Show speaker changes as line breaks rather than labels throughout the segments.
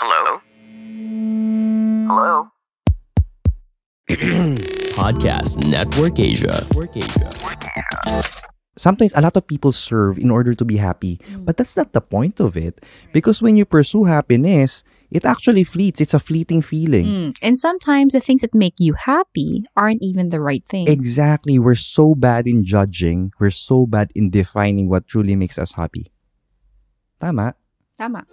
Hello? Hello?
Podcast Network Asia. Network Asia.
sometimes a lot of people serve in order to be happy, but that's not the point of it. Because when you pursue happiness, it actually fleets. It's a fleeting feeling.
Mm. And sometimes the things that make you happy aren't even the right thing.
Exactly. We're so bad in judging. We're so bad in defining what truly makes us happy. Tama.
Tama.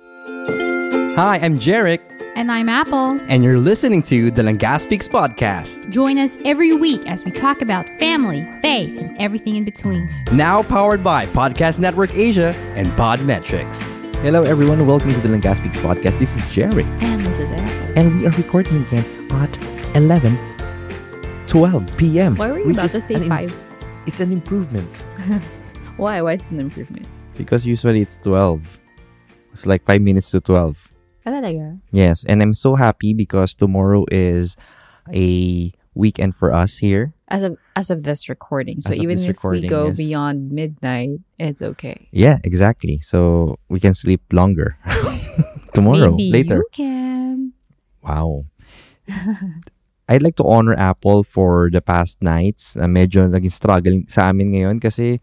Hi, I'm Jarek,
And I'm Apple.
and you're listening to the Langga Speaks podcast.
Join us every week as we talk about family, faith, and everything in between.
Now powered by Podcast Network Asia and Podmetrics.
Hello, everyone. Welcome to the Langga Speaks podcast. This is Jerry.
And this is Apple.
And we are recording again at 11, 12 p.m.
Why were you
which
about
is
to say
an im-
five?
it's an improvement.
Why? Why is it an improvement?
Because usually it's 12. It's like 5 minutes to 12.
Talaga?
Yes, and I'm so happy because tomorrow is a weekend for us here.
As of as of this recording. So
As
even if we go
yes.
beyond midnight, it's okay.
Yeah, exactly. So we can sleep longer tomorrow,
Maybe
later.
you can.
Wow. I'd like to honor Apple for the past nights. na medyo naging struggling sa amin ngayon kasi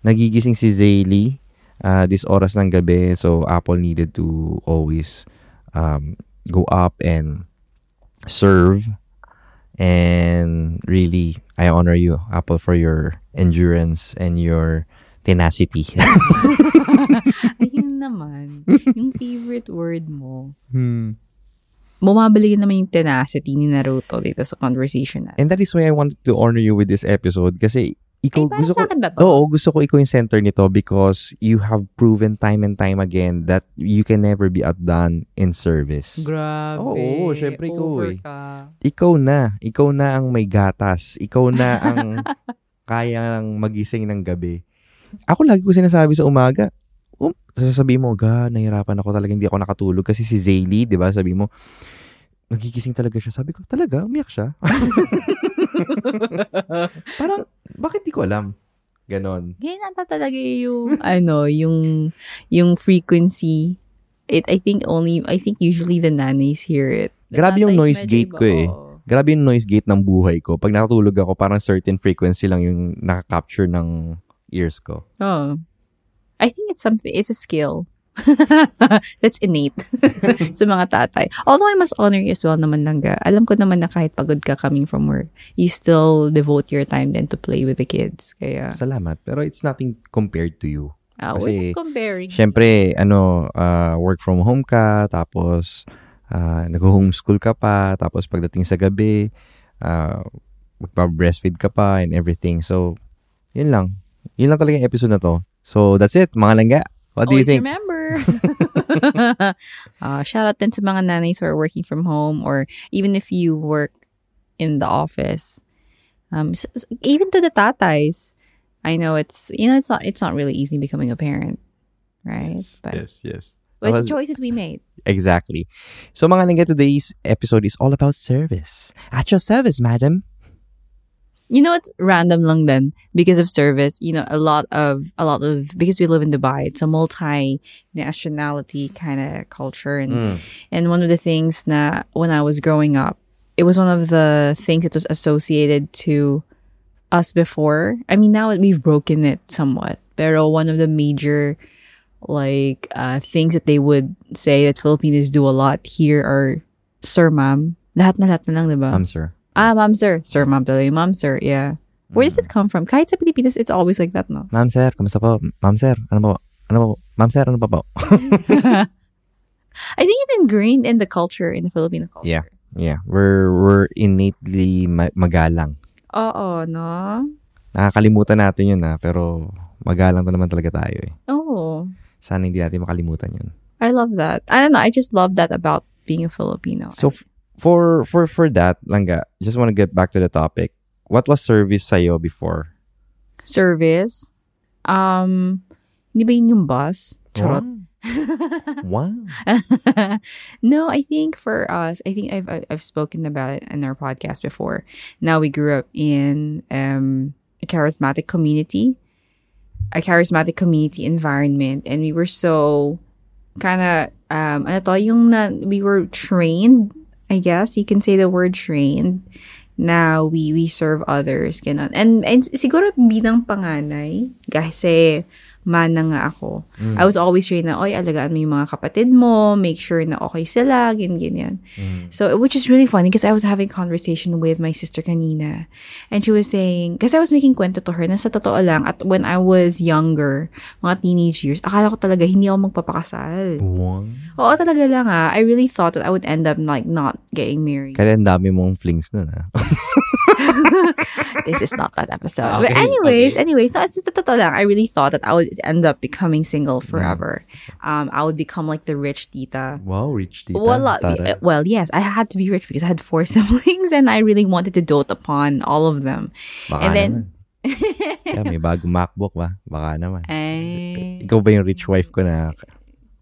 nagigising si Zaylee uh, this oras ng gabi. So Apple needed to always um, go up and serve. And really, I honor you, Apple, for your endurance and your tenacity.
Ayun naman. yung favorite word mo.
Hmm.
Bumabalik naman yung tenacity ni Naruto dito sa conversation natin.
And that is why I wanted to honor you with this episode kasi ikaw
Ay, para
gusto ko
sa akin ba to?
Oo, gusto ko ikaw yung center nito because you have proven time and time again that you can never be outdone in service.
Grabe.
Oo, syempre ikaw
Over
eh.
ka.
Ikaw na, ikaw na ang may gatas. Ikaw na ang kayang magising ng gabi. Ako lagi ko sinasabi sa umaga, um, sasabihin mo, ga, nahirapan ako talaga, hindi ako nakatulog kasi si Zaylee, di ba, sabi mo, nagigising talaga siya. Sabi ko, talaga, umiyak siya. Parang, bakit di ko alam? Ganon.
Ganyan ata talaga yung, ano, yung, yung frequency. It, I think only, I think usually the nannies hear it. The
Grabe yung noise gate ko eh. Grabe yung noise gate ng buhay ko. Pag nakatulog ako, parang certain frequency lang yung nakaka-capture ng ears ko.
Oh. I think it's something, it's a skill. That's innate sa mga tatay. Although I must honor you as well naman langga. Alam ko naman na kahit pagod ka coming from work, you still devote your time then to play with the kids. Kaya,
Salamat. Pero it's nothing compared to you.
ah,
kasi,
comparing.
Siyempre, ano, ah, work from home ka, tapos uh, nag-homeschool ka pa, tapos pagdating sa gabi, uh, magpa-breastfeed ka pa and everything. So, yun lang. Yun lang talaga yung episode na to. So, that's it, mga langga. What do you
Always
think?
remember. uh, shout out din sa mga nannies who are working from home or even if you work in the office. Um, even to the tatais. I know it's you know it's not it's not really easy becoming a parent, right? but
yes, yes.
but it's a choice that we made.
Exactly. So mga lingga, today's episode is all about service. At your service, madam.
You know it's random lang then because of service. You know a lot of a lot of because we live in Dubai. It's a multi nationality kind of culture and
Mm.
And one of the things that when I was growing up, it was one of the things that was associated to us before. I mean, now we've broken it somewhat. Pero one of the major like uh, things that they would say that Filipinos do a lot here are sir, ma'am. Lahat na lahat na lang, diba?
Um, sir.
Ah, ma'am, sir. Sir, ma'am yung Ma'am, sir. Yeah. Where does it come from? Kahit sa Pilipinas, it's always like that, no?
Ma'am, sir. Kamusta po? Ma'am, sir. Ano po? Ano po? Ma'am, sir. Ano pa po?
I think it's ingrained in the culture, in the Filipino culture.
Yeah. yeah. We're, we're innately ma- magalang.
Oo, no?
Nakakalimutan natin yun ha, pero magalang na naman talaga tayo eh.
Oh.
Sana hindi natin makalimutan yun.
I love that. I don't know. I just love that about being a Filipino.
So, f- for, for, for that, Langga, just want to get back to the topic. What was service sa'yo before?
service. Um, di ba yun yung bus? Charot.
Wow.
no, I think for us, I think I've I've- I've spoken about it in our podcast before. Now we grew up in um a charismatic community, a charismatic community environment, and we were so kind of um ano to yung na, we were trained I guess you can say the word trained na we we serve others ganun and and siguro bilang panganay kasi mana nga ako I was always trained na oy alagaan mo yung mga kapatid mo make sure na okay sila ganyan ganyan so which is really funny because I was having conversation with my sister kanina and she was saying kasi I was making kwento to her na sa totoo lang at when I was younger mga teenage years akala ko talaga hindi ako magpapakasal
Wow.
Oo, talaga lang ah. I really thought that I would end up like not getting married.
Kaya ang dami mong flings nun, ah.
This is not that episode.
Okay,
but anyways,
okay.
anyways, no, it's just totoo lang. I really thought that I would end up becoming single forever. Um, I would become like the rich tita.
Wow, rich tita.
Well, uh, well, yes, I had to be rich because I had four siblings and I really wanted to dote upon all of them.
Baka
and then,
naman. Kaya may bagong MacBook ba? Baka naman.
eh,
Ikaw ba yung rich wife ko na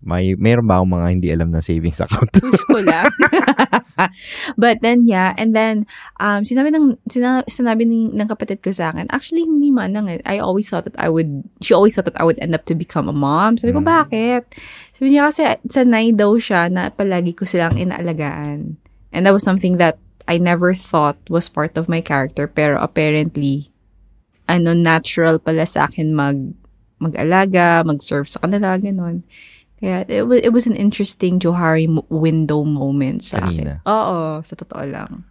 may meron ba akong mga hindi alam na savings account?
ko lang. But then, yeah. And then, um, sinabi ng, sina, sinabi ng, ng kapatid ko sa akin, actually, hindi man lang. eh. I always thought that I would, she always thought that I would end up to become a mom. Sabi ko, bakit? Sabi niya kasi, sanay daw siya na palagi ko silang inaalagaan. And that was something that I never thought was part of my character. Pero apparently, ano, natural pala sa akin mag, mag-alaga, mag-serve sa kanila, ganun. Kaya it was, it was an interesting Johari window moment sa
Kanina.
akin. Oo, sa totoo lang.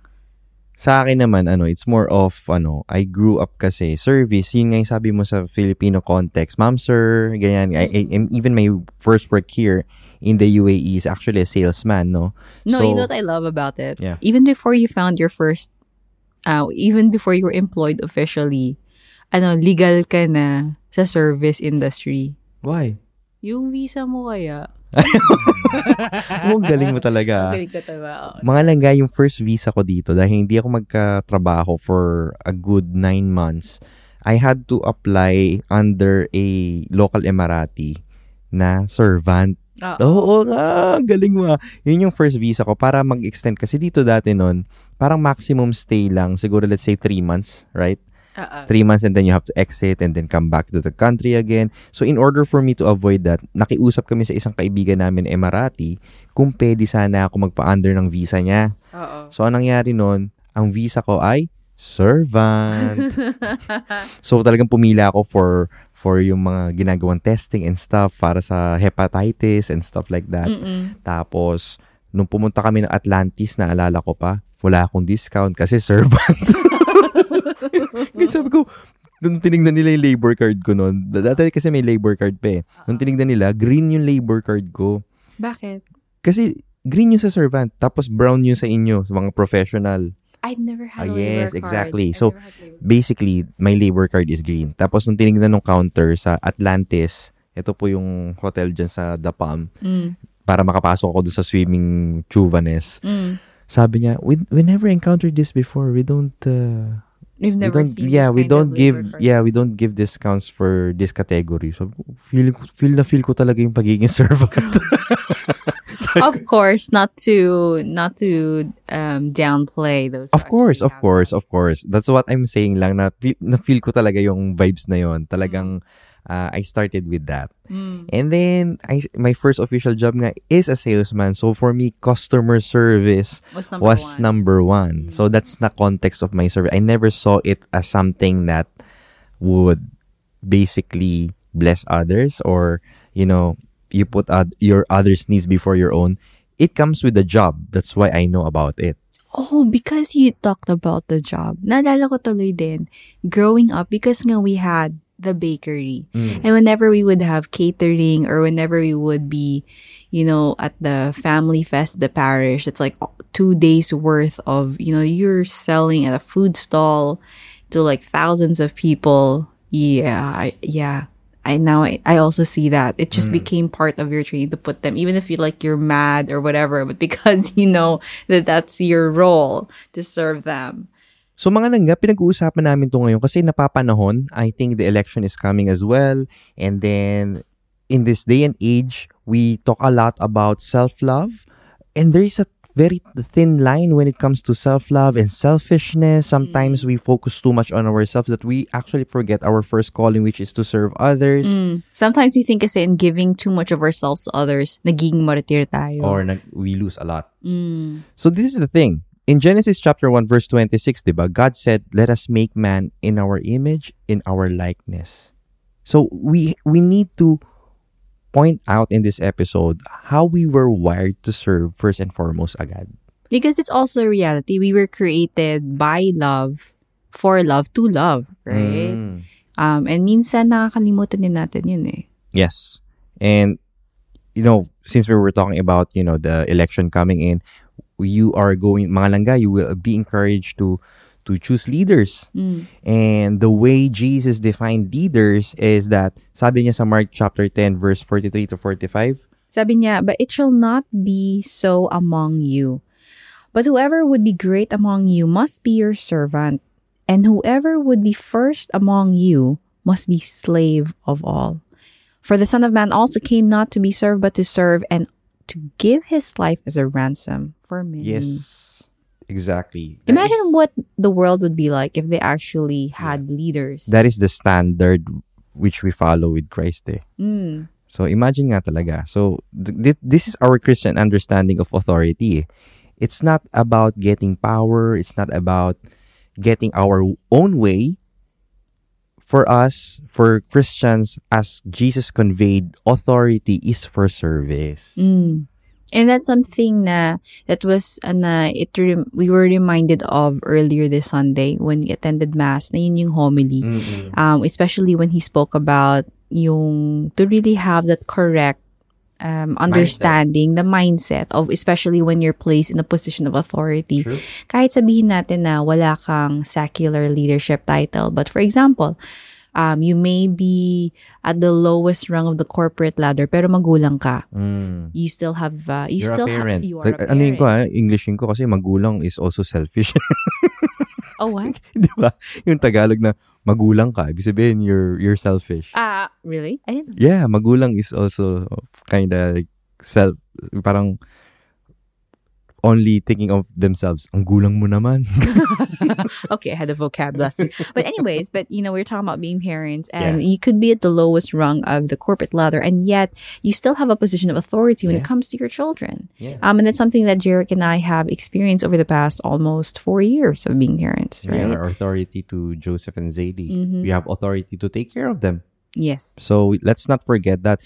Sa akin naman, ano, it's more of, ano, I grew up kasi, service, yun nga yung sabi mo sa Filipino context, ma'am, sir, ganyan, I, I- even my first work here in the UAE is actually a salesman, no?
No,
So-
you know what I love about it?
Yeah.
Even before you found your first, uh, even before you were employed officially, ano, legal ka na sa service industry.
Why?
Yung visa mo kaya.
Oh, ang galing mo talaga.
Galing ka diba?
Mga langga, yung first visa ko dito, dahil hindi ako magkatrabaho for a good nine months, I had to apply under a local Emirati na servant.
Oo.
Oo nga, galing mo. Yun yung first visa ko para mag-extend. Kasi dito dati nun, parang maximum stay lang, siguro let's say three months, right?
Oo.
three months and then you have to exit and then come back to the country again. So in order for me to avoid that, nakiusap kami sa isang kaibigan namin na Emirati kung pwede sana ako magpa-under ng visa niya.
Oo.
So anong nangyari nun, ang visa ko ay servant. so talagang pumila ako for for yung mga ginagawang testing and stuff para sa hepatitis and stuff like that.
Mm-mm.
Tapos, nung pumunta kami ng Atlantis, naalala ko pa, wala akong discount kasi servant. kasi sabi ko, nung tinignan nila yung labor card ko noon, dati kasi may labor card pa eh. Nung tinignan nila, green yung labor card ko.
Bakit?
Kasi green yung sa servant, tapos brown yung sa inyo, sa mga professional.
I've never had
Ah,
a labor
yes,
card.
exactly.
I've
So, Basically, my labor card is green. Tapos nung tinignan ng counter sa Atlantis, ito po yung hotel dyan sa The Palm,
Mm.
para makapasok ako doon sa swimming chuvanes.
Mm.
Sabi niya, we, we never encountered this before. We don't, uh,
We've
we
never
don't,
seen
yeah,
this
we don't give,
card.
yeah, we don't give discounts for this category. So, feel, feel na feel ko talaga yung pagiging servant.
of course, not to not to um downplay those.
of course, of course,
that.
of course. That's what I'm saying lang na feel, na feel ko talaga yung vibes na yon. Talagang uh, I started with that.
Mm.
And then I my first official job nga is a salesman. So for me customer service
Was number
was
one.
number one. So that's the context of my service. I never saw it as something that would basically bless others or, you know, you put oth- your others' needs before your own. It comes with the job. That's why I know about it.
Oh, because you talked about the job. Naalala ko tuloy din, growing up, because nga we had the bakery.
Mm.
And whenever we would have catering or whenever we would be, you know, at the family fest, the parish, it's like two days worth of, you know, you're selling at a food stall to like thousands of people. Yeah, I, yeah. I now I, I also see that it just became part of your training to put them, even if you like you're mad or whatever, but because you know that that's your role to serve them.
So mga langga, pinag-uusapan namin to ngayon kasi napapanahon. I think the election is coming as well. And then, in this day and age, we talk a lot about self-love. And there is a very thin line when it comes to self-love and selfishness. Sometimes we focus too much on ourselves that we actually forget our first calling, which is to serve others.
Mm. Sometimes we think kasi in giving too much of ourselves to others, martir tayo.
Or we lose a lot.
Mm.
So this is the thing. In Genesis chapter 1 verse 26, diba, God said, "Let us make man in our image, in our likeness." So we we need to point out in this episode how we were wired to serve first and foremost agad.
Because it's also a reality. We were created by love, for love, to love, right?
Mm.
Um, and minsan nakakalimutan din natin yun eh.
Yes. And you know, since we were talking about, you know, the election coming in, you are going mga langga, you will be encouraged to to choose leaders.
Mm.
And the way Jesus defined leaders is that sabi niya sa Mark chapter 10 verse 43 to 45,
Sabi niya, but it shall not be so among you. But whoever would be great among you must be your servant, and whoever would be first among you must be slave of all. For the Son of Man also came not to be served, but to serve and to give his life as a ransom for many.
yes. Exactly. That
Imagine
is-
what the world would be like if they actually had leaders.
that is the standard which we follow with Christ eh.
Mm.
So imagine nga talaga. So th- this is our Christian understanding of authority. eh. It's not about getting power, it's not about getting our own way. For us, for Christians, as Jesus conveyed, authority is for service.
Mm. And that's something na that was uh, na it rem- we were reminded of earlier this Sunday when we attended mass na yun yung homily.
Mm-mm.
Um, especially when he spoke about yung to really have that correct um, understanding, the mindset of especially when you're placed in a position of authority.
True.
Kahit sabihin natin na wala kang secular leadership title, but for example, um, you may be at the lowest rung of the corporate ladder pero magulang ka
Mm.
you still have uh, you
You're
still
a parent.
have you are a
Ano yun ko
parent.
ha? Englishin ko kasi magulang is also selfish.
oh what
Di ba? Yung Tagalog na magulang ka, ibig sabihin you're, you're selfish.
ah really i didn't
Yeah, magulang is also kind of like self, parang only thinking of themselves. Ang gulang mo naman.
okay i had a vocab lesson but anyways but you know we're talking about being parents and you could be at the lowest rung of the corporate ladder and yet you still have a position of authority when it comes to your children
Yeah.
um and that's something that Jarek and I have experienced over the past almost four years of being parents
We
right
are authority to Joseph and Zadie.
Mhm.
We have authority to take care of them.
yes
So let's not forget that.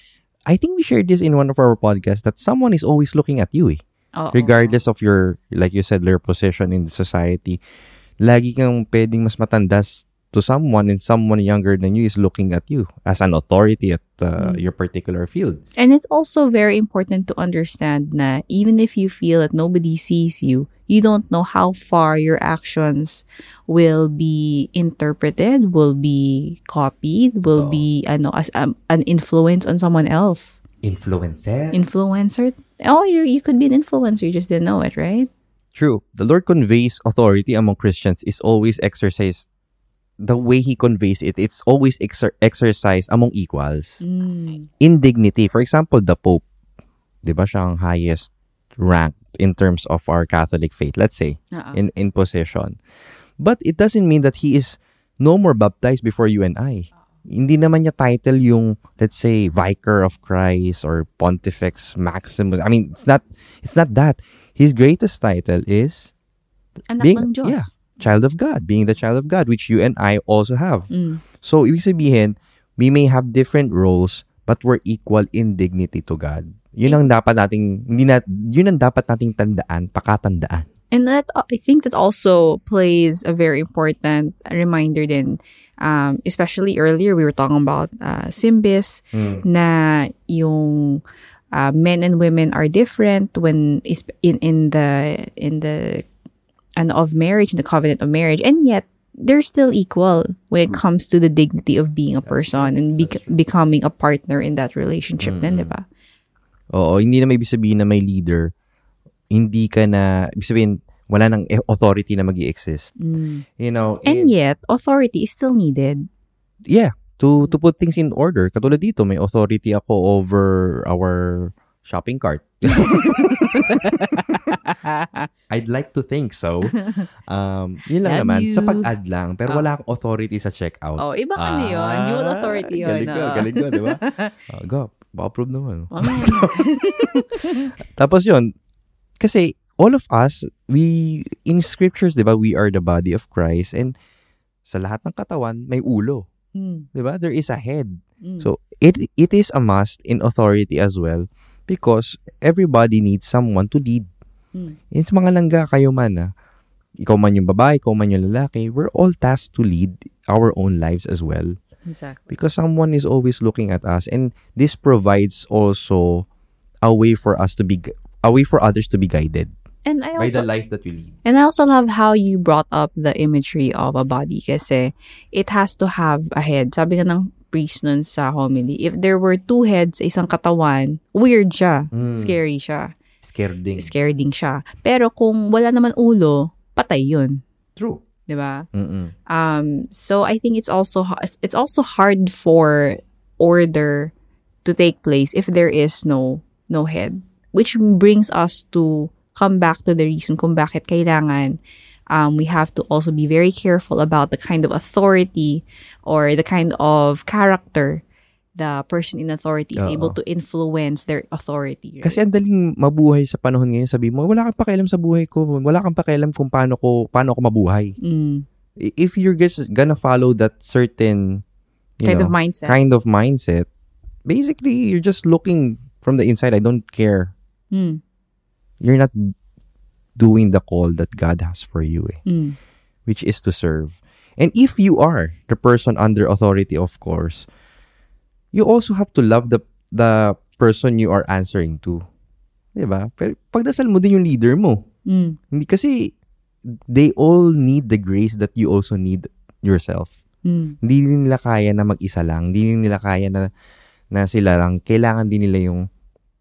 I think we shared this in one of our podcasts that someone is always looking at you. Eh.
Oo.
regardless of your like you said your position in the society lagi kang pwedeng mas matandas to someone and someone younger than you is looking at you as an authority at uh,
Mm.
your particular field
And it's also very important to understand na even if you feel that nobody sees you, you don't know how far your actions will be interpreted, will be copied, will
Oo.
be ano as um, an influence on someone else.
Influencer
Influencer. Oh, you you could be an influencer, you just didn't know it, right?
true the lord conveys authority among christians is always exercised the way he conveys it it's always exer- exercised among equals
Mm.
in dignity. For example, the Pope, di ba siya ang highest rank in terms of our Catholic faith, let's say,
Oo.
in, in position. But it doesn't mean that he is no more baptized before you and I. Hindi naman niya title yung, let's say, Vicar of Christ or Pontifex Maximus. I mean, it's not, it's not that. His greatest title is
Anak
being-
ng Diyos.
yeah. child of God, being the child of God, which you and I also have.
Mm.
So, ibig sabihin, we may have different roles, but we're equal in dignity to God. Yun ang dapat nating, hindi na, yun ang dapat nating tandaan, pakatandaan.
And that I think that also plays a very important reminder then um, especially earlier we were talking about uh, Simbis na yung uh, men and women are different when in in the in the and of marriage in the covenant of marriage. And yet they're still equal when it comes to the dignity of being a person and bec- becoming a partner in that relationship then di ba?
Oo, hindi na may sabihin na may leader, hindi ka na, ibig sabihin, wala nang e- authority na mag exist You know,
And yet authority is still needed.
yeah, to to put things in order. Katulad dito, may authority ako over our shopping cart. I'd like to think so. Um, yun lang
Love
naman. Sa
you.
pag-add lang. Pero
Oh.
wala akong authority sa checkout.
oh, ibang ano yun. Dual authority yun.
Galing ko,
oo.
galing ko, di ba? Oh, go, pa-approve naman.
Mamaya
Tapos yun, kasi all of us, we, in scriptures, di ba, we are the body of Christ and sa lahat ng katawan, may ulo.
Mm,
Di ba? There is a head.
mm.
So, it it is a must in authority as well because everybody needs someone to lead.
Mm.
Sa mga langga, kayo man, ah, ikaw man yung babae, ikaw man yung lalaki, we're all tasked to lead our own lives as well
Exactly.
because someone is always looking at us and this provides also a way for us to be a way for others to be guided
And I
by
also
the life that we lead.
And I also love how you brought up the imagery of a body kasi it has to have a head. Sabi nga ng priest nun sa homily, if there were two heads sa isang katawan, weird siya.
Mm.
Scary siya.
Scared ding.
Scary din siya. Pero kung wala naman ulo, patay yun.
True.
'Di ba? Um, so I think it's also it's also hard for order to take place if there is no no head, which brings us to come back to the reason kung bakit kailangan um, we have to also be very careful about the kind of authority or the kind of character the person in authority is
Oo.
able to influence their authority. right?
Kasi ang daling mabuhay sa panahon ngayon, sabi mo, wala kang pakialam sa buhay ko. Wala kang pakialam kung paano ko paano ako mabuhay.
Mm,
If you're just gonna follow that certain you
kind
know,
of mindset.
kind of mindset, basically you're just looking from the inside. I don't care.
Mm,
You're not doing the call that God has for you, eh,
mm,
which is to serve. And if you are the person under authority, of course, you also have to love the the person you are answering to. 'Di ba? Pero pagdasal mo din yung leader mo.
mm,
Hindi kasi they all need the grace that you also need yourself.
mm,
Hindi nila kaya na mag-isa lang. Hindi nila kaya na na sila lang. Kailangan din nila yung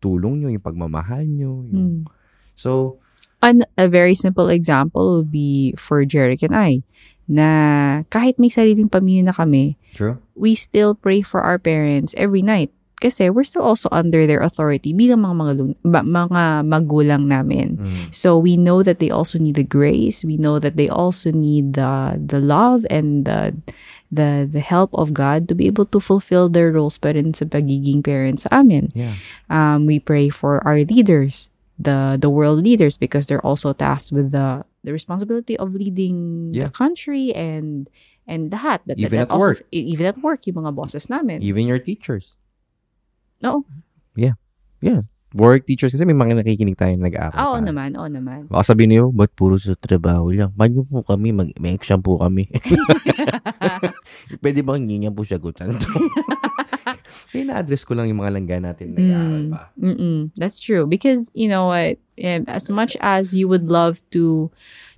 tulong nyo, yung pagmamahal nyo. Yung...
mm.
So,
An, a very simple example would be for Jeric and I, na kahit may sariling pamilya na kami,
True.
we still pray for our parents every night. Kasi we're still also under their authority bilang mga, mga, lung- ba- mga magulang namin.
Mm.
So we know that they also need the grace. We know that they also need the the love and the the the help of God to be able to fulfill their roles pa rin sa pagiging parents sa amin.
Yeah.
Um, we pray for our leaders, the the world leaders, because they're also tasked with the the responsibility of leading
Yeah.
the country and and lahat. That, that-
Even
that
at
also,
work.
e- even at work, yung mga bosses namin.
Even your teachers.
Oo.
Yeah. Yeah. Work teachers kasi may mga nakikinig tayo na nag-aaral.
Oo
pa.
naman, oo naman.
Baka sabihin niyo, ba't puro sa trabaho lang? Ba't po kami, mag may exam po kami. Pwede bang hindi niya po sagutan to? May na-address ko lang yung mga langga natin na nag-aaral
Mm,
pa.
mm-mm. That's true because you know what? As much as you would love to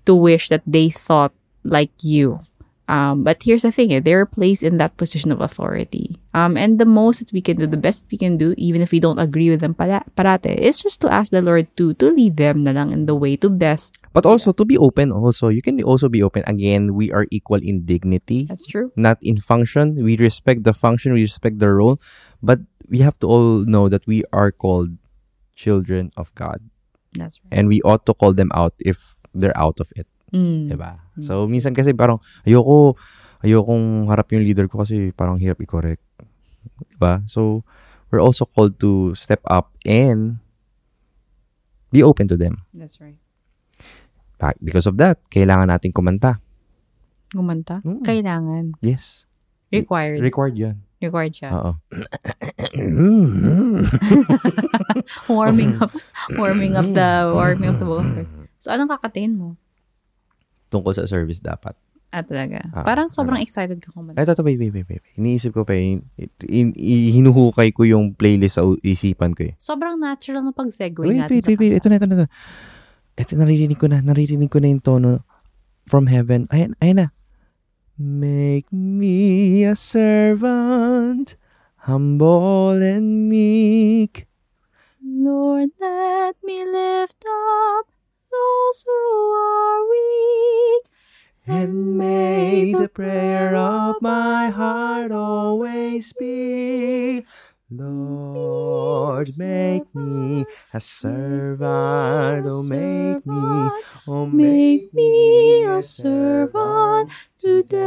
to wish that they thought like you, um, but here's the thing: eh, they're placed in that position of authority. Um, and the most that we can do, the best we can do, even if we don't agree with them pala- parate, is just to ask the Lord to to lead them na lang in the way to best.
But also, to be open also, you can also be open. Again, we are equal in dignity,
That's true.
not in function. We respect the function, we respect the role, but we have to all know that we are called children of God.
That's right.
And we ought to call them out if they're out of it.
Mm.
Diba? So, minsan kasi parang, ayoko, ayokong harap yung leader ko kasi parang hirap i-correct. Diba? So, we're also called to step up and be open to them.
That's right.
Because of that, kailangan natin kumanta.
Gumanta.
Mm.
Kailangan.
Yes.
Required.
Required yan.
Required siya.
Oo.
warming up. warming up the, warming up the vocals. So, anong kakatiin mo?
Tungkol sa service dapat.
Ah, talaga.
Ah,
Parang sobrang excited ka kumanta.
Ay, tato, wait, wait, wait, wait. Iniisip ko pa, in, in, in- hinuhukay ko yung playlist sa isipan ko eh.
Sobrang natural na pag-segue
Wait,
natin
wait,
sa
wait, wait. Ito na, ito na, ito na. Ito, naririnig ko na. Naririnig ko na yung tono from heaven. Ayan, ayan na. Make me a servant, humble and meek.
Lord, let me lift up those who are weak.
And may the prayer of my heart always be, Lord, Lord, make me a servant. Oh, make me, oh,
Make me a servant today.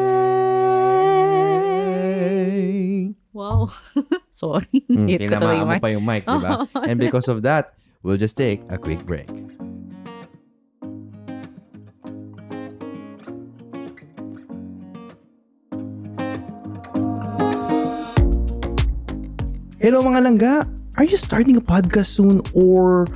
Wow. Sorry.
Mm,
Hit ko tuloy
tinamaan
yung
mo pa yung mic, di ba? And because of that, we'll just take a quick break. Hello mga langga! Are you starting a podcast soon or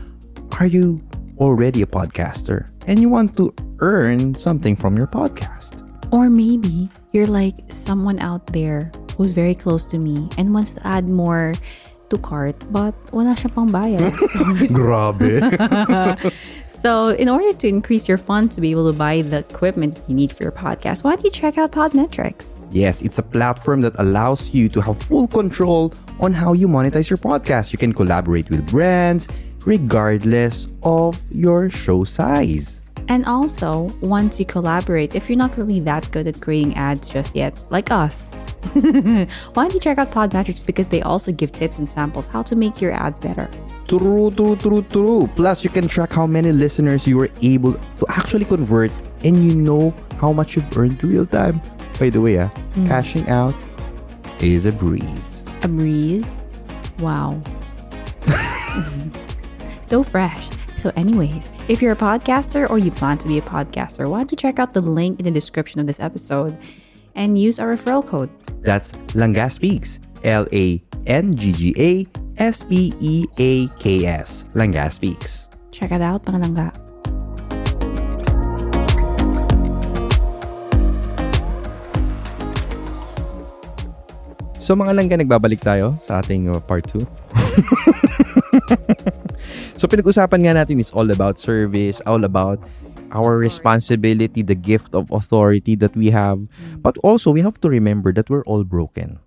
are you already a podcaster and you want to earn something from your podcast?
Or maybe you're like someone out there who's very close to me and wants to add more to cart but wala siya pang bayad. So,
Grabe!
so in order to increase your funds to be able to buy the equipment you need for your podcast, why don't you check out Podmetrics?
Yes, it's a platform that allows you to have full control on how you monetize your podcast. You can collaborate with brands regardless of your show size.
And also, once you collaborate, if you're not really that good at creating ads just yet, like us, why don't you check out Podmetrics because they also give tips and samples how to make your ads better.
True, true, true, true. Plus, you can track how many listeners you were able to actually convert and you know how much you've earned real time. By the way, ah, cashing out is a breeze.
A breeze. Wow. so fresh. So, anyways, if you're a podcaster or you plan to be a podcaster, why don't you check out the link in the description of this episode and use our referral code?
That's Langga Speaks. L A N G G A S P E A K S. Langga Speaks.
Check it out, mga langga.
So mga langga, nagbabalik tayo sa ating uh, part 2. so pinag-usapan nga natin is all about service, all about our responsibility, the gift of authority that we have. But also, we have to remember that we're all broken.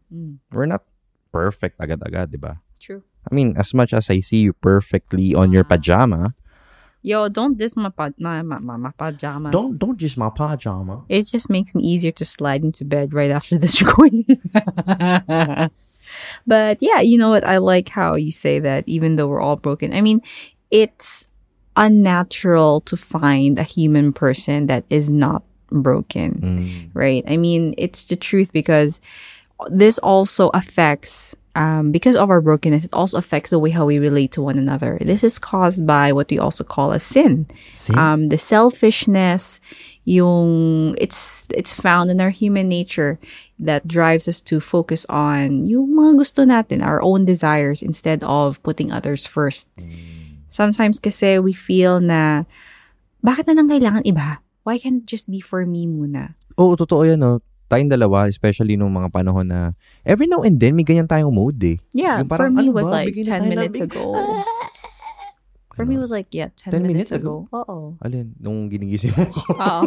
We're not perfect agad-agad, di ba?
True.
I mean, as much as I see you perfectly on your pajama,
Yo, don't diss my, pa- my, my, my, my pajamas.
don't don't just my pajama.
It just makes me easier to slide into bed right after this recording. but yeah, you know what? I like how you say that even though we're all broken. I mean, it's unnatural to find a human person that is not broken,
Mm.
right? I mean, it's the truth because this also affects um, because of our brokenness, it also affects the way how we relate to one another. This is caused by what we also call a sin.
Sin?
Um, the selfishness, yung it's it's found in our human nature that drives us to focus on yung mga gusto natin, our own desires instead of putting others first. Sometimes kasi we feel na bakit na lang kailangan iba? Why can't it just be for me muna?
Oo, totoo yan, no? Tayong dalawa, especially nung mga panahon na every now and then, may ganyan tayong mode eh.
Yeah,
Yung
for
parang,
me
ano
was
ba?
like
Bigyan na
10
tayo ng
minutes
big-
ago. For me was like, yeah, 10,
10
minutes,
minutes
ago. Oo.
Alin, nung ginigising mo ako.
Oo.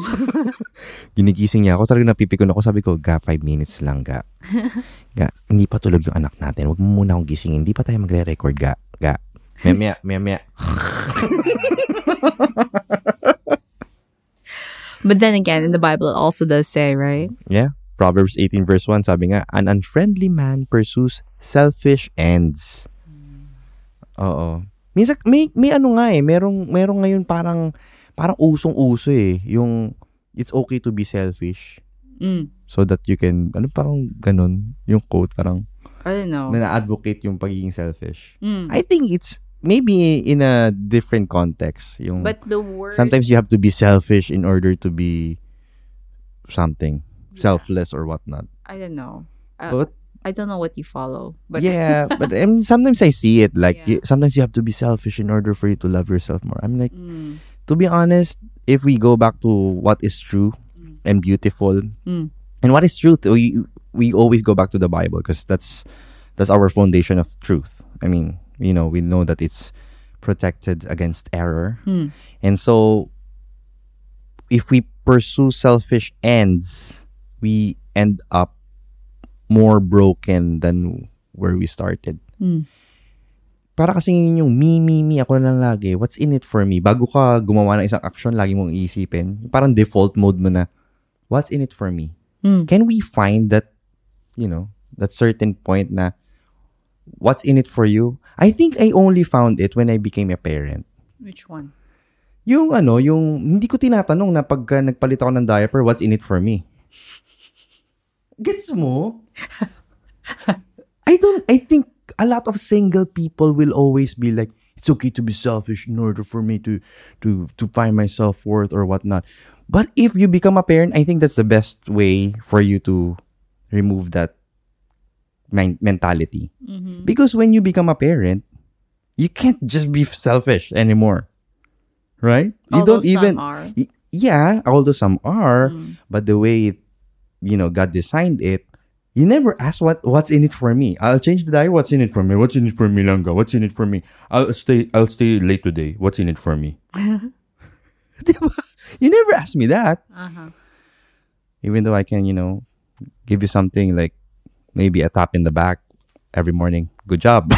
ginigising niya ako, talagang napipikon ako. Sabi ko, ga, 5 minutes lang, ga. ga, hindi pa tulog yung anak natin. Huwag mo muna akong gisingin. Hindi pa tayo magre-record, ga. Ga. Maya, maya, maya.
But then again, in the Bible, it also does say, right?
Yeah. Proverbs 18 verse 1, sabi nga, An unfriendly man pursues selfish ends. Oo. Minsan, may, may ano nga eh, merong, merong ngayon parang, parang usong-uso eh, yung, it's okay to be selfish.
Mm.
So that you can, ano parang ganun, yung quote, parang,
I don't know.
na na-advocate yung pagiging selfish.
Mm.
I think it's, maybe in a different context. Yung,
But the word
sometimes you have to be selfish in order to be something. Selfless or whatnot.
I don't know. Uh,
But
I don't know what you follow. But
yeah, but I mean, sometimes I see it like
Yeah.
y- sometimes you have to be selfish in order for you to love yourself more. I'm like,
Mm.
to be honest, if we go back to what is true and beautiful,
Mm.
and what is truth, we we always go back to the Bible because that's that's our foundation of truth. I mean, you know, we know that it's protected against error,
Mm.
and so if we pursue selfish ends, we end up more broken than where we started.
Mm.
Para kasi yun yung me, me, me, ako na lang lagi. What's in it for me? Bago ka gumawa ng isang action, lagi mong iisipin. Parang default mode mo na, what's in it for me?
Mm.
Can we find that, you know, that certain point na what's in it for you? I think I only found it when I became a parent.
Which one?
Yung ano, yung hindi ko tinatanong na pagka nagpalit ako ng diaper, what's in it for me? Gets mo? I don't, I think a lot of single people will always be like, it's okay to be selfish in order for me to, to, to find my self-worth or whatnot. But if you become a parent, I think that's the best way for you to remove that men- mentality. Mm-hmm. Because when you become a parent, you can't just be selfish anymore. Right? You
Although
don't even
some are.
Yeah, although some are, mm. but the way it, you know God designed it, you never ask what what's in it for me. I'll change the diet. What's in it for me? What's in it for me, Langa? What's in it for me? I'll stay. I'll stay late today. What's in it for me? You never ask me that. Uh-huh. Even though I can, you know, give you something like maybe a tap in the back every morning. Good job.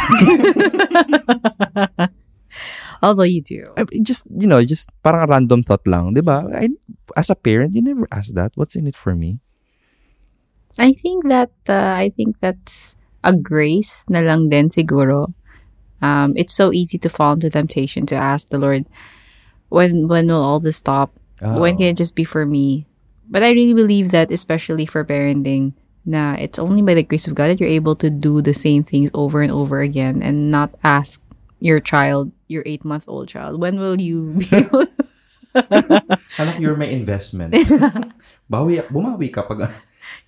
Although you do.
I mean, just you know, just parang a random thought lang, 'di ba? I, as a parent, you never ask that. What's in it for me?
I think that uh, I think that's a grace na lang din siguro. Um, it's so easy to fall into temptation to ask the Lord, when when will all this stop? When can it just be for me? But I really believe that, especially for parenting, na it's only by the grace of God that you're able to do the same things over and over again and not ask your child, your eight month old child, when will you be able to
Anak, you're my investment. Bawi, bumawi ka pag...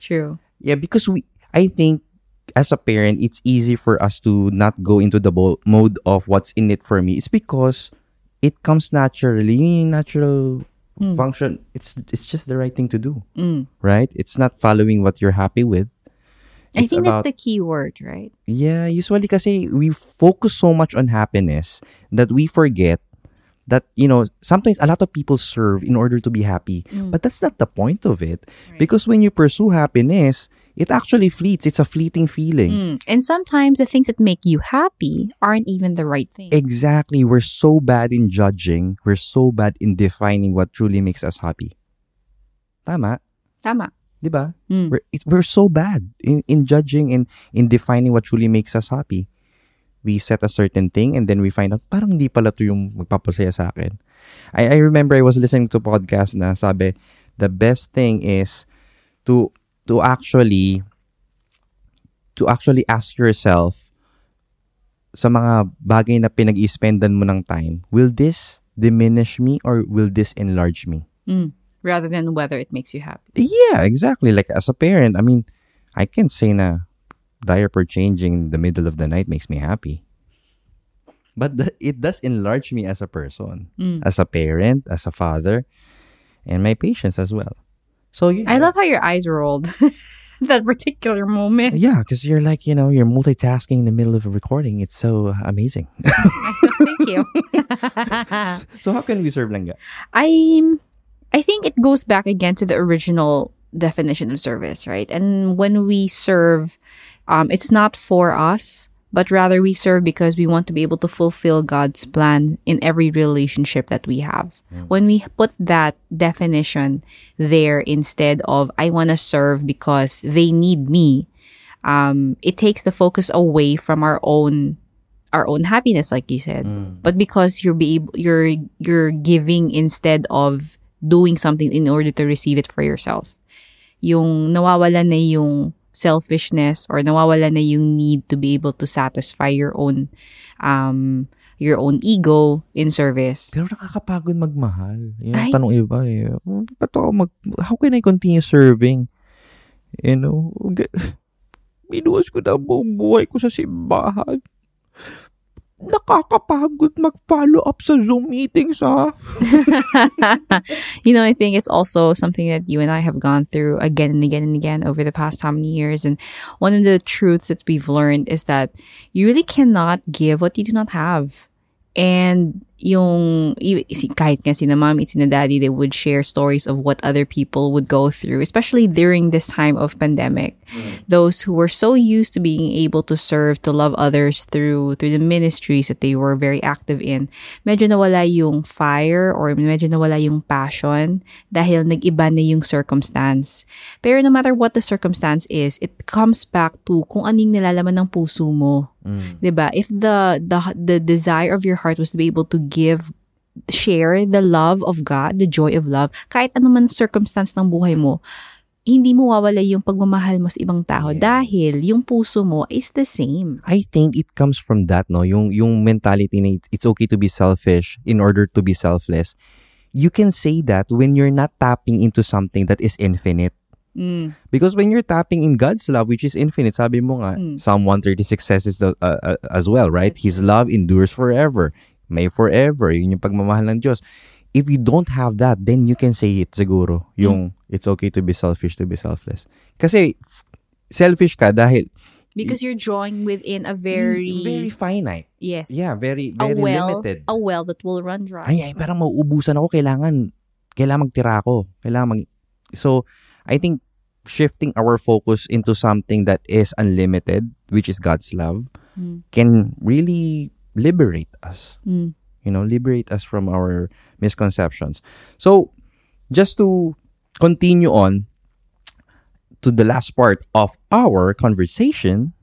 True.
Yeah, because we, I think, as a parent, it's easy for us to not go into the bo- mode of what's in it for me. It's because it comes naturally, yung natural function. It's it's just the right thing to do,
Mm.
right? It's not following what you're happy with.
I think
about-
that's the key word, right?
Yeah, usually kasi we focus so much on happiness that we forget that, you know, sometimes a lot of people serve in order to be happy. But that's not the point of it. Because when you pursue happiness, it actually fleets. It's a fleeting feeling.
Mm. And sometimes the things that make you happy aren't even the right thing.
Exactly. We're so bad in judging. We're so bad in defining what truly makes us happy. Tama.
Tama.
Di ba?
Mm.
We're, it, we're so bad in, in judging and in defining what truly makes us happy. We set a certain thing and then we find out, parang hindi pala to yung magpapasaya sa akin. I, I remember I was listening to podcast na sabi, the best thing is to to actually to actually ask yourself sa mga bagay na pinag-i-spendan mo ng time, will this diminish me or will this enlarge me?
Mm. Rather than whether it makes you happy.
Yeah, exactly. Like as a parent, I mean, I can't say na diaper changing in the middle of the night makes me happy. But the, it does enlarge me as a person, as a parent, as a father, and my patience as well. So yeah,
I love how your eyes rolled that particular moment.
yeah, because you're like you know you're multitasking in the middle of a recording. It's so amazing.
Thank you.
so how can we serve langga?
I'm I think it goes back again to the original definition of service, right? And when we serve, um, it's not for us, but rather we serve because we want to be able to fulfill God's plan in every relationship that we have. When we put that definition there instead of I want to serve because they need me, um, it takes the focus away from our own our own happiness, like you said. But because you're be able, you're you're giving instead of doing something in order to receive it for yourself. Yung nawawala na yung selfishness or nawawala na yung need to be able to satisfy your own um your own ego in service.
Pero nakakapagod magmahal. Yung
Ay.
tanong iba eh. Ba't ako mag... How can I continue serving? You know? Binuwas ko na buong buhay ko sa simbahan. Nakakapagod mag-follow up sa Zoom meetings, ha?
you know, I think it's also something that you and I have gone through again and again and again over the past how many years. And one of the truths that we've learned is that you really cannot give what you do not have. And yung, kahit nga sina mommy, sina daddy, they would share stories of what other people would go through, especially during this time of pandemic. Those who were so used to being able to serve, to love others through, through the ministries that they were very active in, medyo nawala yung fire or medyo nawala yung passion dahil nag-iba na yung circumstance. Pero no matter what the circumstance is, it comes back to kung anong nilalaman ng puso mo
Mm.
'Di ba? If the the the desire of your heart was to be able to give share the love of God, the joy of love, kahit anuman circumstance ng buhay mo, hindi mo wawala yung pagmamahal mo sa ibang tao
Yes.
dahil yung puso mo is the same.
I think it comes from that, no? Yung, yung mentality na it's okay to be selfish in order to be selfless. You can say that when you're not tapping into something that is infinite.
Mm.
Because when you're tapping in God's love, which is infinite, sabi mo nga,
Mm.
Psalm 136 says this uh, uh, as well, right? His love endures forever. May forever. Yun yung pagmamahal ng Diyos. If you don't have that, then you can say it siguro. Yung it's okay to be selfish, to be selfless. Kasi selfish ka dahil
Because you're drawing within a very,
very finite.
yes,
Yeah, very
a
very
well,
limited.
a well that will run dry.
Ay, ay, parang mauubusan ako. Kailangan, kailangan magtira ako. Kailangan mag... So, I think shifting our focus into something that is unlimited, which is God's love,
Mm.
can really liberate us.
Mm.
You know, liberate us from our misconceptions. So, just to continue on to the last part of our conversation,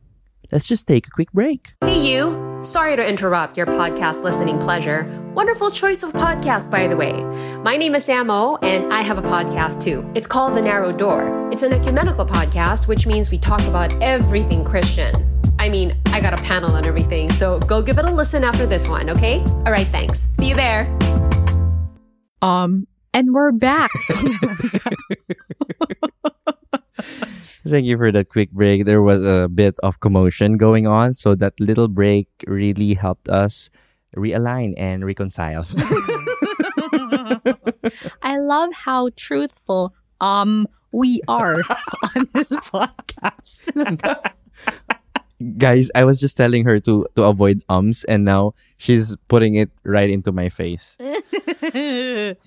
let's just take a quick break.
Hey, you! Sorry to interrupt your podcast listening pleasure. Wonderful choice of podcast, by the way. My name is Samo, and I have a podcast too. It's called The Narrow Door. It's an ecumenical podcast, which means we talk about everything Christian. I mean, I got a panel and everything, so go give it a listen after this one, okay? All right, thanks. See you there.
Um, and we're back.
Thank you for that quick break. There was a bit of commotion going on, so that little break really helped us realign and reconcile.
I love how truthful um we are on this podcast.
Guys, I was just telling her to to avoid ums and now she's putting it right into my face.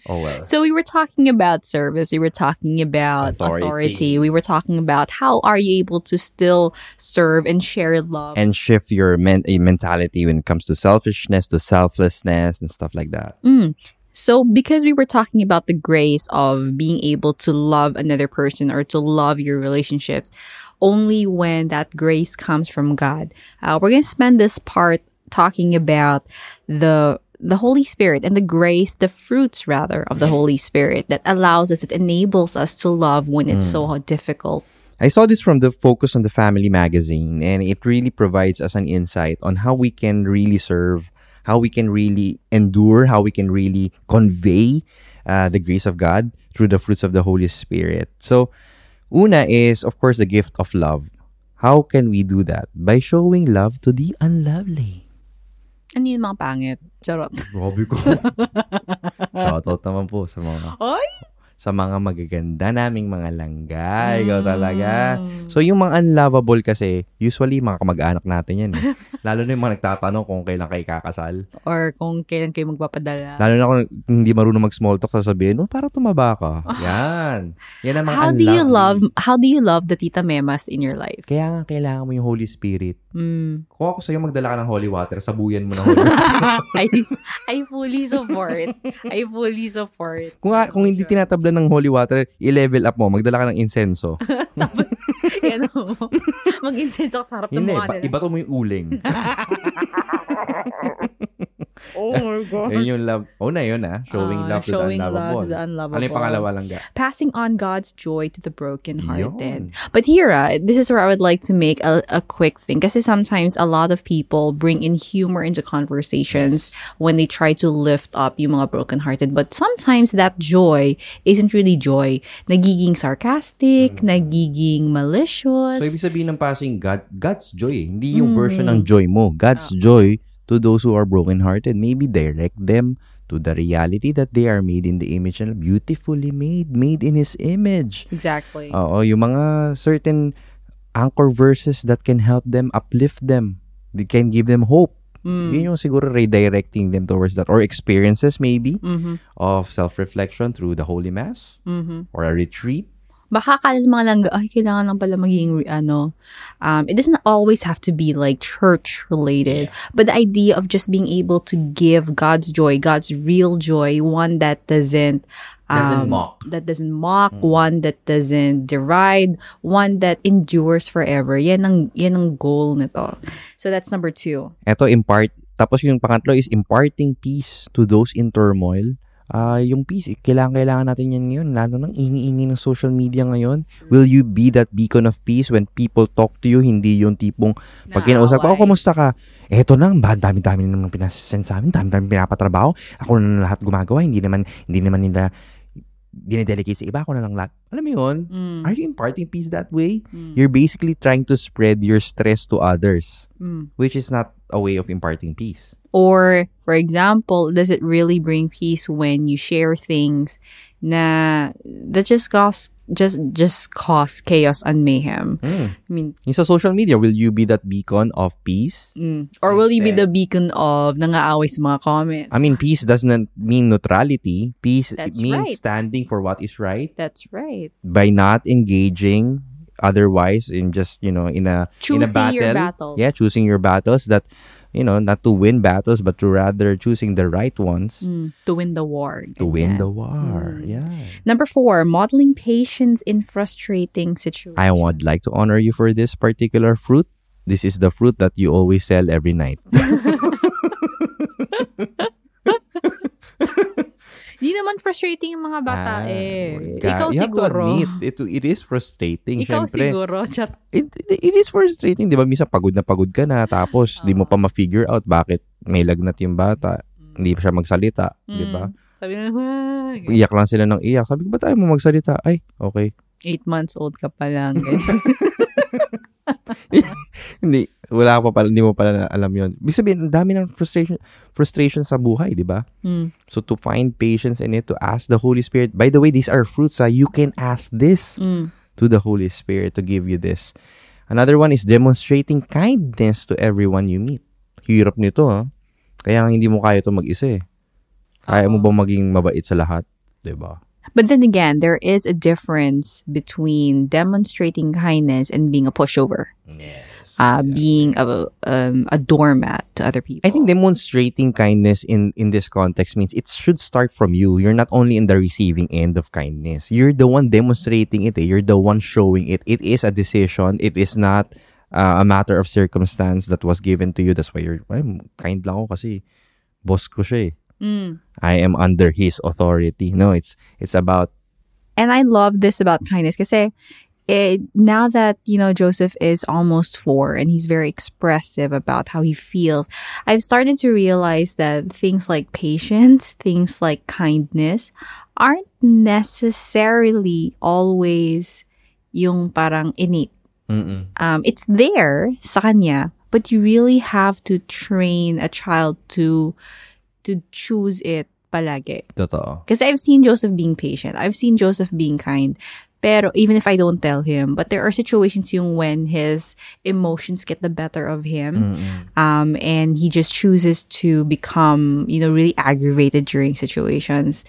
Oh well.
so we were talking about service, we were talking about
Authority.
authority. we were talking about how are you able to still serve and share love.
And shift your men- mentality when it comes to selfishness, to selflessness, and stuff like that.
Mm. So, because we were talking about the grace of being able to love another person or to love your relationships, only when that grace comes from God, uh, we're going to spend this part talking about the the Holy Spirit and the grace, the fruits rather of the Holy Spirit that allows us, it enables us to love when it's so difficult.
I saw this from the Focus on the Family magazine, and it really provides us an insight on how we can really serve, how we can really endure, how we can really convey uh, the grace of God through the fruits of the Holy Spirit. So, una is, of course, the gift of love. How can we do that? By showing love to the unlovely.
Ano yung mga pangit? Charot.
Grabe ko. Shoutout naman po sa mga
Ay!
Sa mga magaganda naming mga langga. Ikaw talaga. So, yung mga unlovable kasi, usually mga kamag-anak natin yan. Eh. Lalo na yung mga nagtatanong kung kailan kayo kakasal.
Or kung kailan kayo magpapadala.
Lalo na kung hindi marunong mag-small talk, sasabihin, oh, para tumaba ka. Yan. Yan ang mga
How do you love, how do you love the tita memas in your life?
Kaya nga, kailangan mo yung Holy Spirit.
Mm.
Kung ako sa'yo, magdala ka ng holy water, sabuyan mo ng holy water.
I I fully support. I fully support.
kung, kung hindi tinatabla ng holy water, i-level up mo, magdala ka ng insenso.
Tapos, yan o, mag-incense ako sa harap ng
hindi, ba,
nila.
iba to mo yung uling.
Oh my God.
Yun yung love. Oh na yun ah. Showing
Ah,
love to
showing
the
love
unlovable.
to the unlovable.
Ano yung pangalawa lang ga?
Passing on God's joy to the brokenhearted.
Yun.
But here, ah, this is where I would like to make a, a quick thing. Kasi sometimes a lot of people bring in humor into conversations when they try to lift up yung mga brokenhearted. But sometimes that joy isn't really joy. Nagiging sarcastic, nagiging malicious.
Mm. So, ibig sabihin ng passing God, God's joy eh. Hindi yung version ng joy mo. God's joy to those who are brokenhearted. Maybe direct them to the reality that they are made in the image and beautifully made, made in His image.
exactly.
Oo, yung mga certain anchor verses that can help them, uplift them. They can give them hope. Yun yung siguro redirecting them towards that. Or experiences maybe
Mm-hmm.
of self-reflection through the Holy Mass or a retreat
Baka kala ng mga langga, ay, kailangan lang pala maging, ano, um, it doesn't always have to be like church related, but the idea of just being able to give God's joy, God's real joy, one that doesn't,
Doesn't
um,
mock.
that doesn't mock, one that doesn't deride, one that endures forever. Yan ang, yan ang goal nito. So that's number two.
Ito, impart. Tapos yung pangatlo is imparting peace to those in turmoil. Ah, yung peace, eh, kailangan kailangan natin yan ngayon. Lalo ng ingi-ingi ng social media ngayon. Will you be that beacon of peace when people talk to you? Hindi yung tipong pag kinausap ko, oh, kumusta ka? Eto na, ba, dami-dami na naman pinasend sa amin, dami-dami pinapatrabaho. Ako na lahat gumagawa, hindi naman, hindi naman nila dinedelegate sa iba, ako na lang lahat. Alam mo yun?
Mm.
Are you imparting peace that way?
Mm.
You're basically trying to spread your stress to others,
Mm.
which is not a way of imparting peace.
Or, for example, does it really bring peace when you share things na that just cause just just cause chaos and mayhem? I mean,
Yung sa social media, will you be that beacon of peace?
mm. or will you be the beacon of nangaaway sa mga comments?
I mean, peace doesn't mean neutrality. Peace
That's
means
right.
standing for what is right
that's right.
by not engaging otherwise in just, you know, in a in a battle.
your battle.
Yeah, choosing your battles that, you know, not to win battles, but to rather choosing the right ones
Mm, to win the war.
to win the war. Yeah.
Number four, modeling patience in frustrating situations.
I would like to honor you for this particular fruit. This is the fruit that you always sell every night.
Di naman frustrating yung mga bata
Ah,
eh. Ikaw
you have to
siguro.
admit, it, it is frustrating.
Ikaw
syempre.
siguro. Chat.
It, it, it is frustrating, di ba? Misa pagod na pagod ka na, tapos di mo pa ma-figure out bakit may lagnat yung bata. Hindi pa siya magsalita, di ba?
Mm. Sabi na, "Wah."
Iyak lang sila ng iyak. Sabi ko, ba't tayo mo magsalita? Ay, okay.
Eight months old ka pa lang.
hindi, wala pa pala, hindi mo pala alam yon. Ibig sabihin, ang dami ng frustration, frustration sa buhay, di ba?
Mm.
So to find patience in it, to ask the Holy Spirit. By the way, these are fruits. Ah. You can ask this
Mm.
to the Holy Spirit to give you this. Another one is demonstrating kindness to everyone you meet. Hirap nito, ha? Kaya nga hindi mo kaya ito mag-isa eh. Kaya mo ba maging mabait sa lahat? 'Di ba?
But then again, there is a difference between demonstrating kindness and being a pushover.
Yes.
Uh, being a, um, a doormat to other people.
I think demonstrating kindness in in this context means it should start from you. You're not only in the receiving end of kindness. You're the one demonstrating it. Eh. You're the one showing it. It is a decision. It is not uh, a matter of circumstance that was given to you. That's why you're, kind lang ako kasi boss ko siya eh.
Mm.
I am under his authority. No, it's it's about
And I love this about kindness because it, now that, you know, Joseph is almost four and he's very expressive about how he feels, I've started to realize that things like patience, things like kindness aren't necessarily always yung parang innate. Um, it's there sa kanya, but you really have to train a child to to choose it palagi.
totoo.
Because I've seen Joseph being patient. I've seen Joseph being kind. Pero even if I don't tell him, but there are situations yung when his emotions get the better of him,
Mm-mm.
um, and he just chooses to become, you know, really aggravated during situations.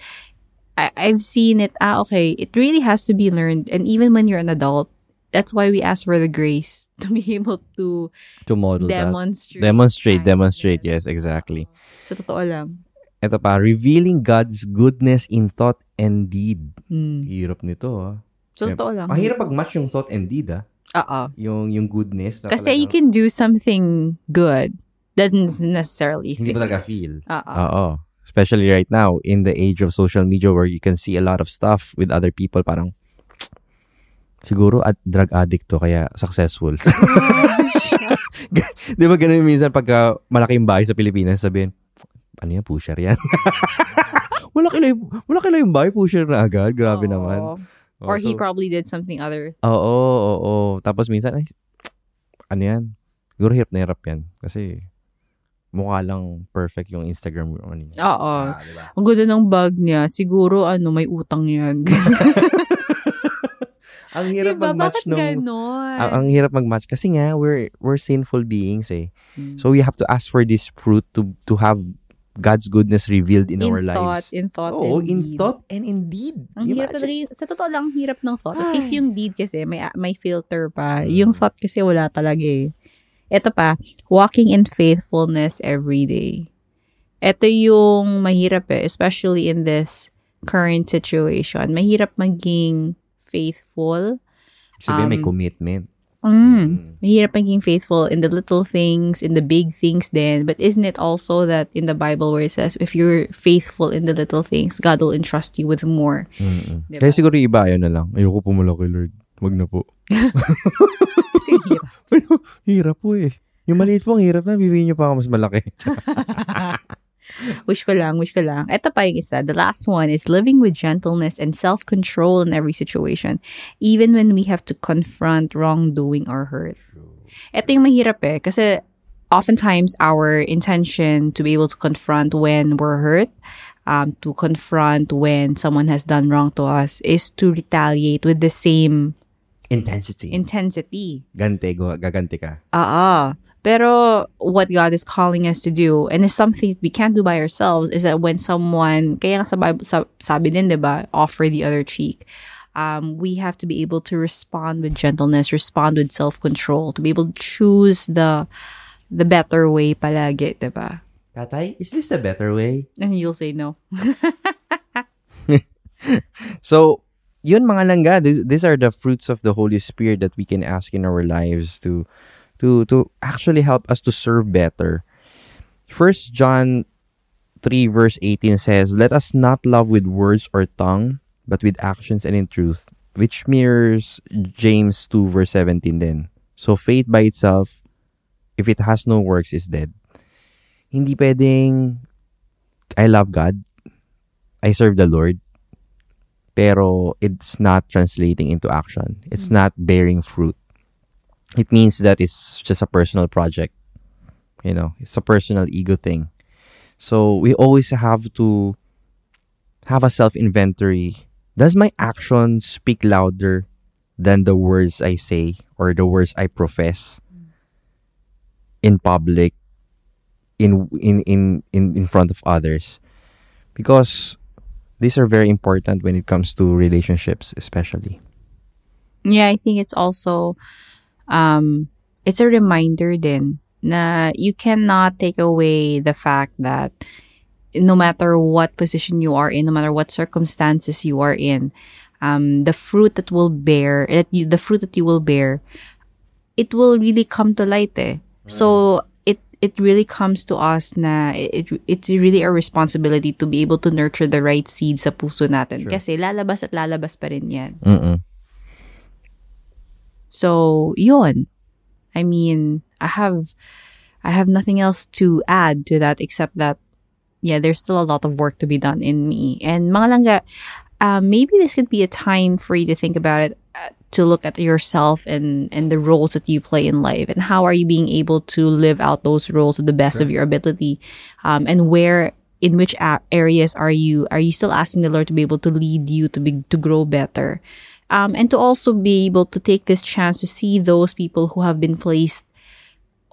I- I've seen it. Ah, okay, it really has to be learned, and even when you're an adult, that's why we ask for the grace to be able to
To model that.
demonstrate.
Demonstrate,
kindness.
demonstrate. Yes, exactly.
Sa totoo lang.
Ito pa, revealing God's goodness in thought and deed.
Hmm.
Hirap nito, ah.
Sa totoo lang.
Mahirap pag-match yung thought and deed, ah.
Oo.
Yung, yung goodness. Na
Kasi you
talagang
can do something good doesn't necessarily
Hindi
think.
mo talaga feel.
Oo.
Oo. Especially right now, in the age of social media where you can see a lot of stuff with other people, parang, siguro at drug addict to, kaya successful. Di ba ganun minsan pagka malaking bahay sa Pilipinas, sabihin, ano yan, pusher yan? lang, yung- malaki lang yung bahay, pusher na agad. Grabe
Oo.
naman. Oh,
Or he
so-
probably did something other.
Oo, oo, oo. Tapos minsan, ay, ano yan? Siguro hirap na hirap yan. Kasi, mukha lang perfect yung Instagram ano niya.
Oo.
Ah, di ba?
Ang ganda ng bag niya. Siguro, ano, may utang yan.
Ang hirap
diba?
mag-match nung...
ganon?
Ang, ang hirap mag-match. Kasi nga, we're, we're sinful beings eh.
Mm.
So, we have to ask for this fruit to to have God's goodness revealed in,
in
our
thought,
lives.
in thought,
Oo,
and
in
deed.
thought and in deed.
Ang hirap talaga sa totoo lang, ang hirap ng thought. At least yung deed kasi, may, may filter pa.
Mm.
Yung thought kasi wala talaga eh. Ito pa, walking in faithfulness every day. Ito yung mahirap eh, especially in this current situation. Mahirap maging faithful.
May
Um,
commitment.
Mm. Mahirap maging faithful in the little things, in the big things then. But isn't it also that in the Bible where it says, if you're faithful in the little things, God will entrust you with more.
Mm-mm.
Diba?
Kaya siguro iba, ayun na lang. Ayoko po malaki, Lord. Wag na po.
Hirap.
hirap po eh. Yung maliit po, ang hirap na. Bibigyan niyo pa ako mas malaki.
Wish ko lang, wish ko lang. Ito pa yung isa. The last one is living with gentleness and self-control in every situation, even when we have to confront wrongdoing or hurt. Ito yung mahirap eh. Kasi oftentimes our intention to be able to confront when we're hurt, um, to confront when someone has done wrong to us, is to retaliate with the same
Intensity.
intensity.
Gante, gaganti ka.
Ah, pero what God is calling us to do, and it's something we can't do by ourselves, is that when someone, kaya sa Bible, sa, sabi din, di ba, offer the other cheek, um, we have to be able to respond with gentleness, respond with self-control, to be able to choose the the better way palagi, di ba?
Tatay, is this the better way?
And you'll say no.
So, yun mga langga, these, these are the fruits of the Holy Spirit that we can ask in our lives to to to actually help us to serve better. First John 3 verse 18 says, "Let us not love with words or tongue, but with actions and in truth." Which mirrors James 2 verse 17 then. So faith by itself if it has no works is dead. Hindi pwedeng I love God. I serve the Lord pero it's not translating into action. It's hmm. not bearing fruit. It means that it's just a personal project. You know, it's a personal ego thing. So we always have to have a self inventory. Does my action speak louder than the words I say or the words I profess mm. in public in in in in, in front of others? Because these are very important when it comes to relationships especially
Yeah, I think it's also um it's a reminder then na you cannot take away the fact that no matter what position you are in, no matter what circumstances you are in, um the fruit that will bear that you, the fruit that you will bear it will really come to light eh. So it it really comes to us na it, it's really a responsibility to be able to nurture the right seeds sa puso natin. Kasi lalabas at lalabas pa rin yan.
Mm-mm.
So, yun. I mean, I have I have nothing else to add to that except that yeah, there's still a lot of work to be done in me. And malanga, uh, maybe this could be a time for you to think about it, uh, to look at yourself and and the roles that you play in life and how are you being able to live out those roles to the best of your ability, um, and where in which a- areas are you are you still asking the Lord to be able to lead you to be to grow better, um, and to also be able to take this chance to see those people who have been placed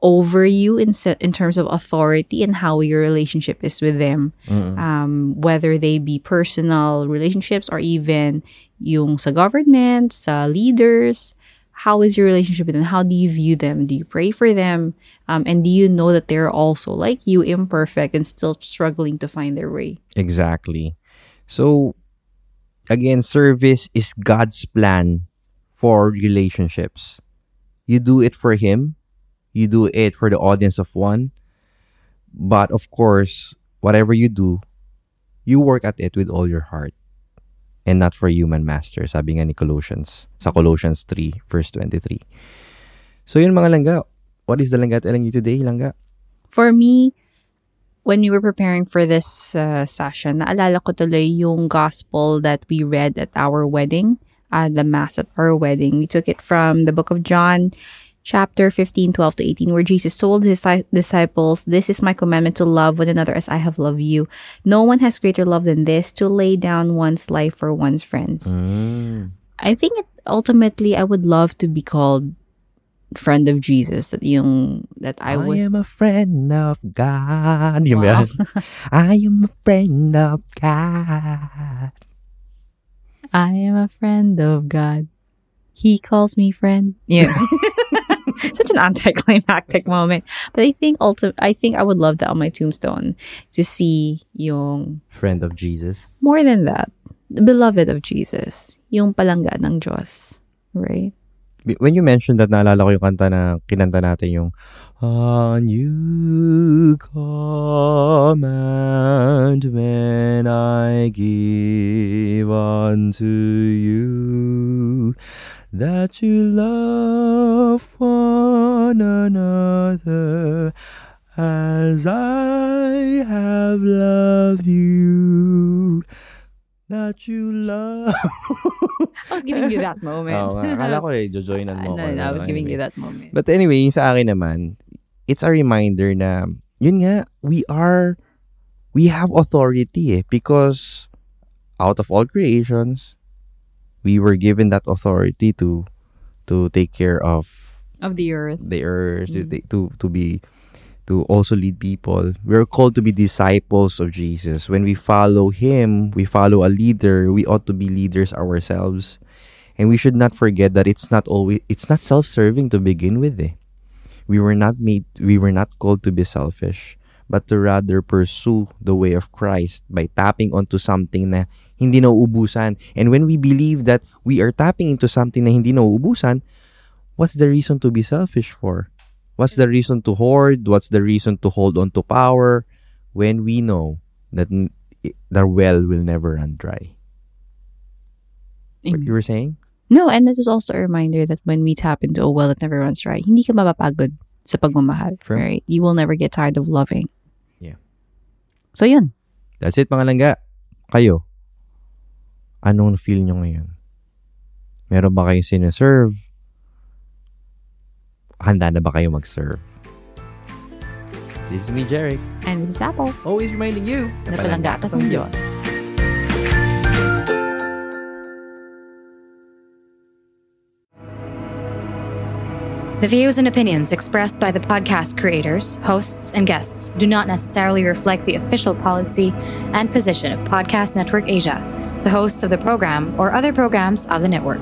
over you in se- in terms of authority and how your relationship is with them, um, whether they be personal relationships or even yung sa government, sa leaders. How is your relationship with them? How do you view them? Do you pray for them? Um, and do you know that they're also like you, imperfect and still struggling to find their way?
exactly so again service is god's plan for relationships. You do it for him. You do it for the audience of one. But of course whatever you do you work at it with all your heart and not for human master sabi nga ni Colossians sa Colossians 3 verse 23 so yun mga langga what is the langga telling you today langga?
For me, when you were preparing for this uh, session, naalala ko tuloy yung gospel that we read at our wedding, uh, the mass at our wedding. We took it from the book of John, chapter 15, 12 to 18, where Jesus told his disciples, This is my commandment to love one another as I have loved you. No one has greater love than this, to lay down one's life for one's friends. I think it, ultimately I would love to be called friend of Jesus that yung that I was I
am a friend of God. Yun ba? I am a friend of God.
I am a friend of God. He calls me friend. Yeah. Such an anticlimactic moment. But I think ulti- I think I would love that on my tombstone to see yung
Friend of Jesus.
more than that, the beloved of Jesus, yung palangga ng Diyos, right?
When you mentioned that, naalala ko yung kanta na kinanta natin yung A new commandment I give unto you that you love one another as I have loved you that you love
I was giving you that moment.
Oo. Akala ko eh, jojoinan mo
no, I was giving
Anyway.
you that moment.
But anyway, yung sa akin naman, it's a reminder na, yun nga, we are, we have authority eh. Because out of all creations, we were given that authority to to take care of
of the earth.
the earth, to,
Mm.
to, to be, to also lead people. We're called to be disciples of Jesus. When we follow Him, we follow a leader, we ought to be leaders ourselves. And we should not forget that it's not always, it's not self-serving to begin with eh. We were not made, we were not called to be selfish, but to rather pursue the way of Christ by tapping onto something na hindi nauubusan. And when we believe that we are tapping into something na hindi nauubusan, what's the reason to be selfish for? What's the reason to hoard? What's the reason to hold on to power when we know that the well will never run dry? What
mm.
you were saying?
No, and this was also a reminder that when we tap into a well that never runs dry, hindi ka mapapagod sa pagmamahal,
True.
right? You will never get tired of loving.
Yeah.
So yun.
That's it mga langga. Kayo, anong feel nyo ngayon? Meron ba kayong sineserve? Handa na ba kayo mag-serve? This is me, Jeric.
And this is Apple.
Always reminding you
Na palangga ka sa Diyos.
The views and opinions expressed by the podcast creators, hosts, and guests do not necessarily reflect the official policy and position of Podcast Network Asia, the hosts of the program, or other programs of the network.